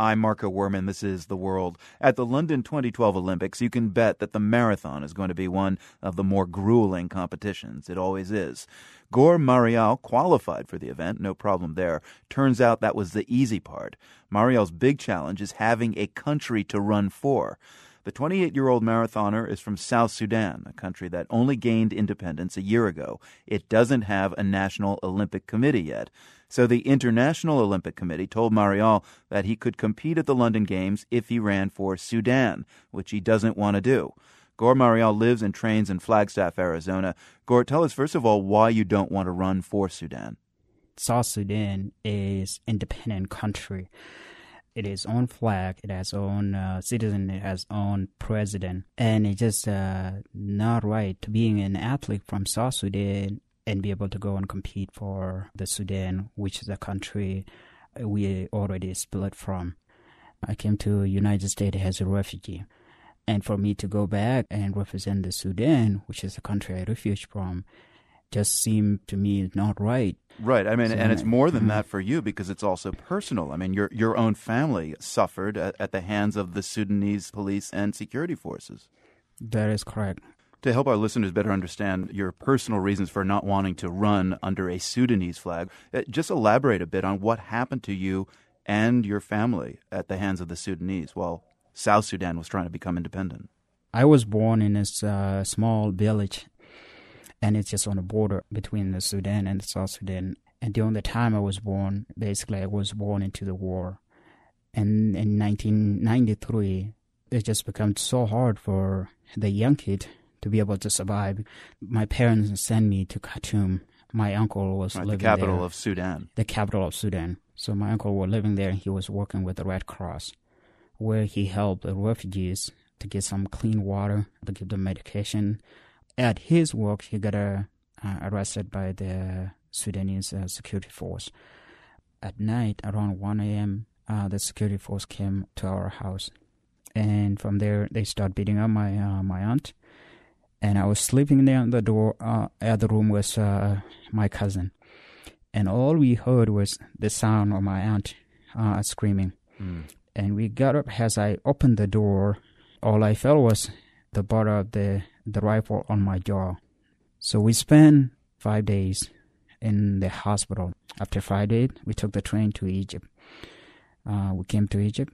I'm Marco Werman. This is The World. At the London 2012 Olympics, you can bet that the marathon is going to be one of the more grueling competitions. It always is. Guor Marial qualified for the event, no problem there. Turns out that was the easy part. Marial's big challenge is having a country to run for. The 28 year old marathoner is from South Sudan, a country that only gained independence a year ago. It doesn't have a national Olympic committee yet. So the International Olympic Committee told Marial that he could compete at the London Games if he ran for Sudan, which he doesn't want to do. Guor Marial lives and trains in Flagstaff, Arizona. Guor, tell us first of all why you don't want to run for Sudan. South Sudan is independent country it has own flag, it has own uh, citizen, it has own president, and it's just uh, not right to being an athlete from South Sudan and be able to go and compete for the Sudan, which is a country we already split from. I came to United States as a refugee. And for me to go back and represent the Sudan, which is a country I refuged from, just seemed to me not right. Right. I mean, so, and it's more than mm-hmm. that for you because it's also personal. I mean, your your own family suffered at, at the hands of the Sudanese police and security forces. That is correct. To help our listeners better understand your personal reasons for not wanting to run under a Sudanese flag, uh, just elaborate a bit on what happened to you and your family at the hands of the Sudanese while South Sudan was trying to become independent. I was born in a uh, small village and it's just on the border between the Sudan and the South Sudan. And during the time I was born, basically I was born into the war. And in 1993, it just became so hard for the young kid to be able to survive. My parents sent me to Khartoum. My uncle was right, living the capital there, of Sudan. The capital of Sudan. So my uncle was living there. and He was working with the Red Cross, where he helped the refugees to get some clean water, to give them medication, at his work, he got uh, arrested by the Sudanese uh, security force. At night, around 1 a.m., uh, the security force came to our house, and from there they start beating up my uh, my aunt. And I was sleeping there on the door. Uh, at the room was uh, my cousin, and all we heard was the sound of my aunt screaming. Mm. And we got up as I opened the door. All I felt was the butt of the the rifle on my jaw. So we spent five days in the hospital. After five days, we took the train to Egypt. Uh, we came to Egypt.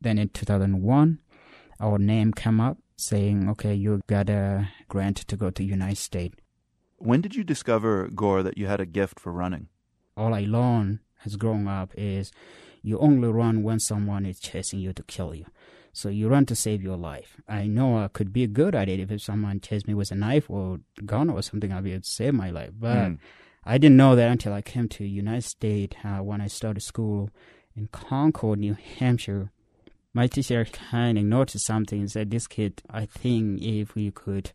Then in 2001, our name came up saying, okay, you got a grant to go to United States. When did you discover, Guor, that you had a gift for running? All I learned as growing up is you only run when someone is chasing you to kill you. So you run to save your life. I know I could be a good at it if someone chased me with a knife or gun or something. I'd be able to save my life. But mm. I didn't know that until I came to United States uh, when I started school in Concord, New Hampshire. My teacher kind of noticed something and said, "This kid, I think if we could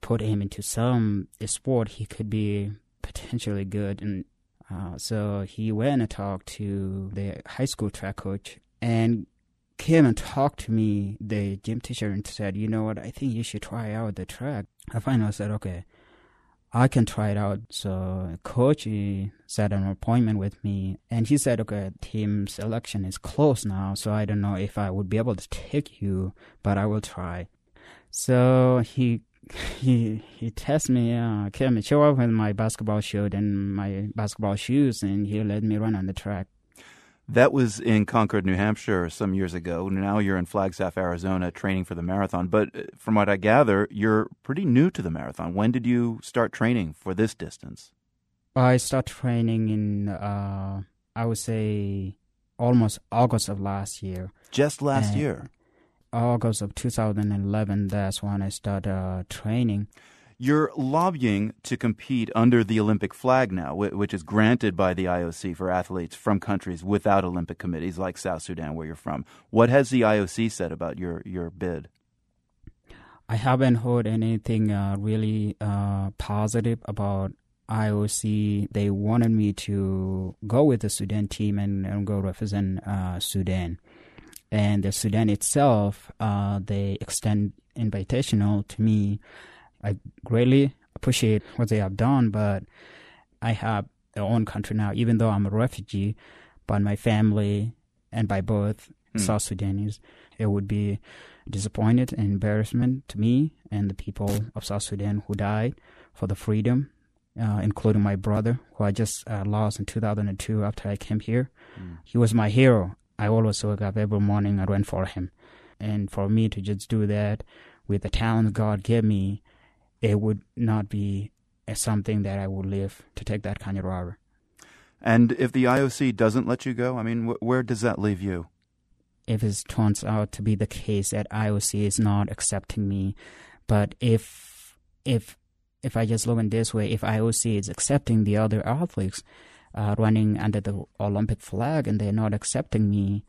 put him into some sport, he could be potentially good." And uh, so he went and talked to the high school track coach and came and talked to me, the gym teacher, and said, you know what, I think you should try out the track. I finally said, okay, I can try it out. So coach set an appointment with me and he said, okay, team selection is close now. So I don't know if I would be able to take you, but I will try. So he he he tested me, uh, came show up with my basketball shirt and my basketball shoes, and he let me run on the track. That was in Concord, New Hampshire some years ago. Now you're in Flagstaff, Arizona, training for the marathon. But uh, from what I gather, you're pretty new to the marathon. When did you start training for this distance? I started training in, uh, I would say, almost August of last year. Just last and year? August of 2011, that's when I started uh, training. You're lobbying to compete under the Olympic flag now, which is granted by the IOC for athletes from countries without Olympic committees like South Sudan, where you're from. What has the IOC said about your, your bid? I haven't heard anything uh, really uh, positive about IOC. They wanted me to go with the Sudan team and, and go represent uh, Sudan. And the Sudan itself, uh, they extend invitational to me I greatly appreciate what they have done, but I have their own country now, even though I'm a refugee, but my family and by birth Hmm. South Sudanese. It would be disappointed and embarrassment to me and the people of South Sudan who died for the freedom, uh, including my brother, who I just uh, lost in 2002 after I came here. Hmm. He was my hero. I always woke up every morning and went for him. And for me to just do that with the talent God gave me, it would not be something that I would live to take that kind of robbery. And if the IOC doesn't let you go, I mean, wh- where does that leave you? if it turns out to be the case that IOC is not accepting me, but if if if I just look in this way, if IOC is accepting the other athletes uh, running under the Olympic flag and they're not accepting me,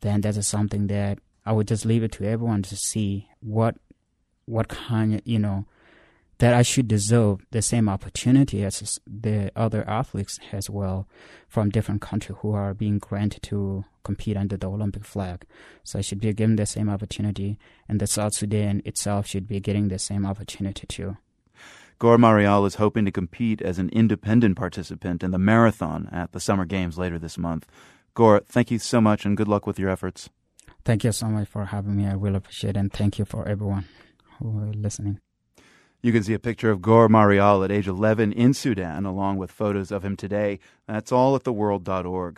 then that is something that I would just leave it to everyone to see what what kind of you know that I should deserve the same opportunity as the other athletes as well from different countries who are being granted to compete under the Olympic flag. So I should be given the same opportunity, and the South Sudan itself should be getting the same opportunity too. Guor Marial is hoping to compete as an independent participant in the marathon at the Summer Games later this month. Guor, thank you so much and good luck with your efforts. Thank you so much for having me. I really appreciate it, and thank you for everyone who are listening. You can see a picture of Guor Marial at age 11 in Sudan, along with photos of him today. That's all at theworld.org.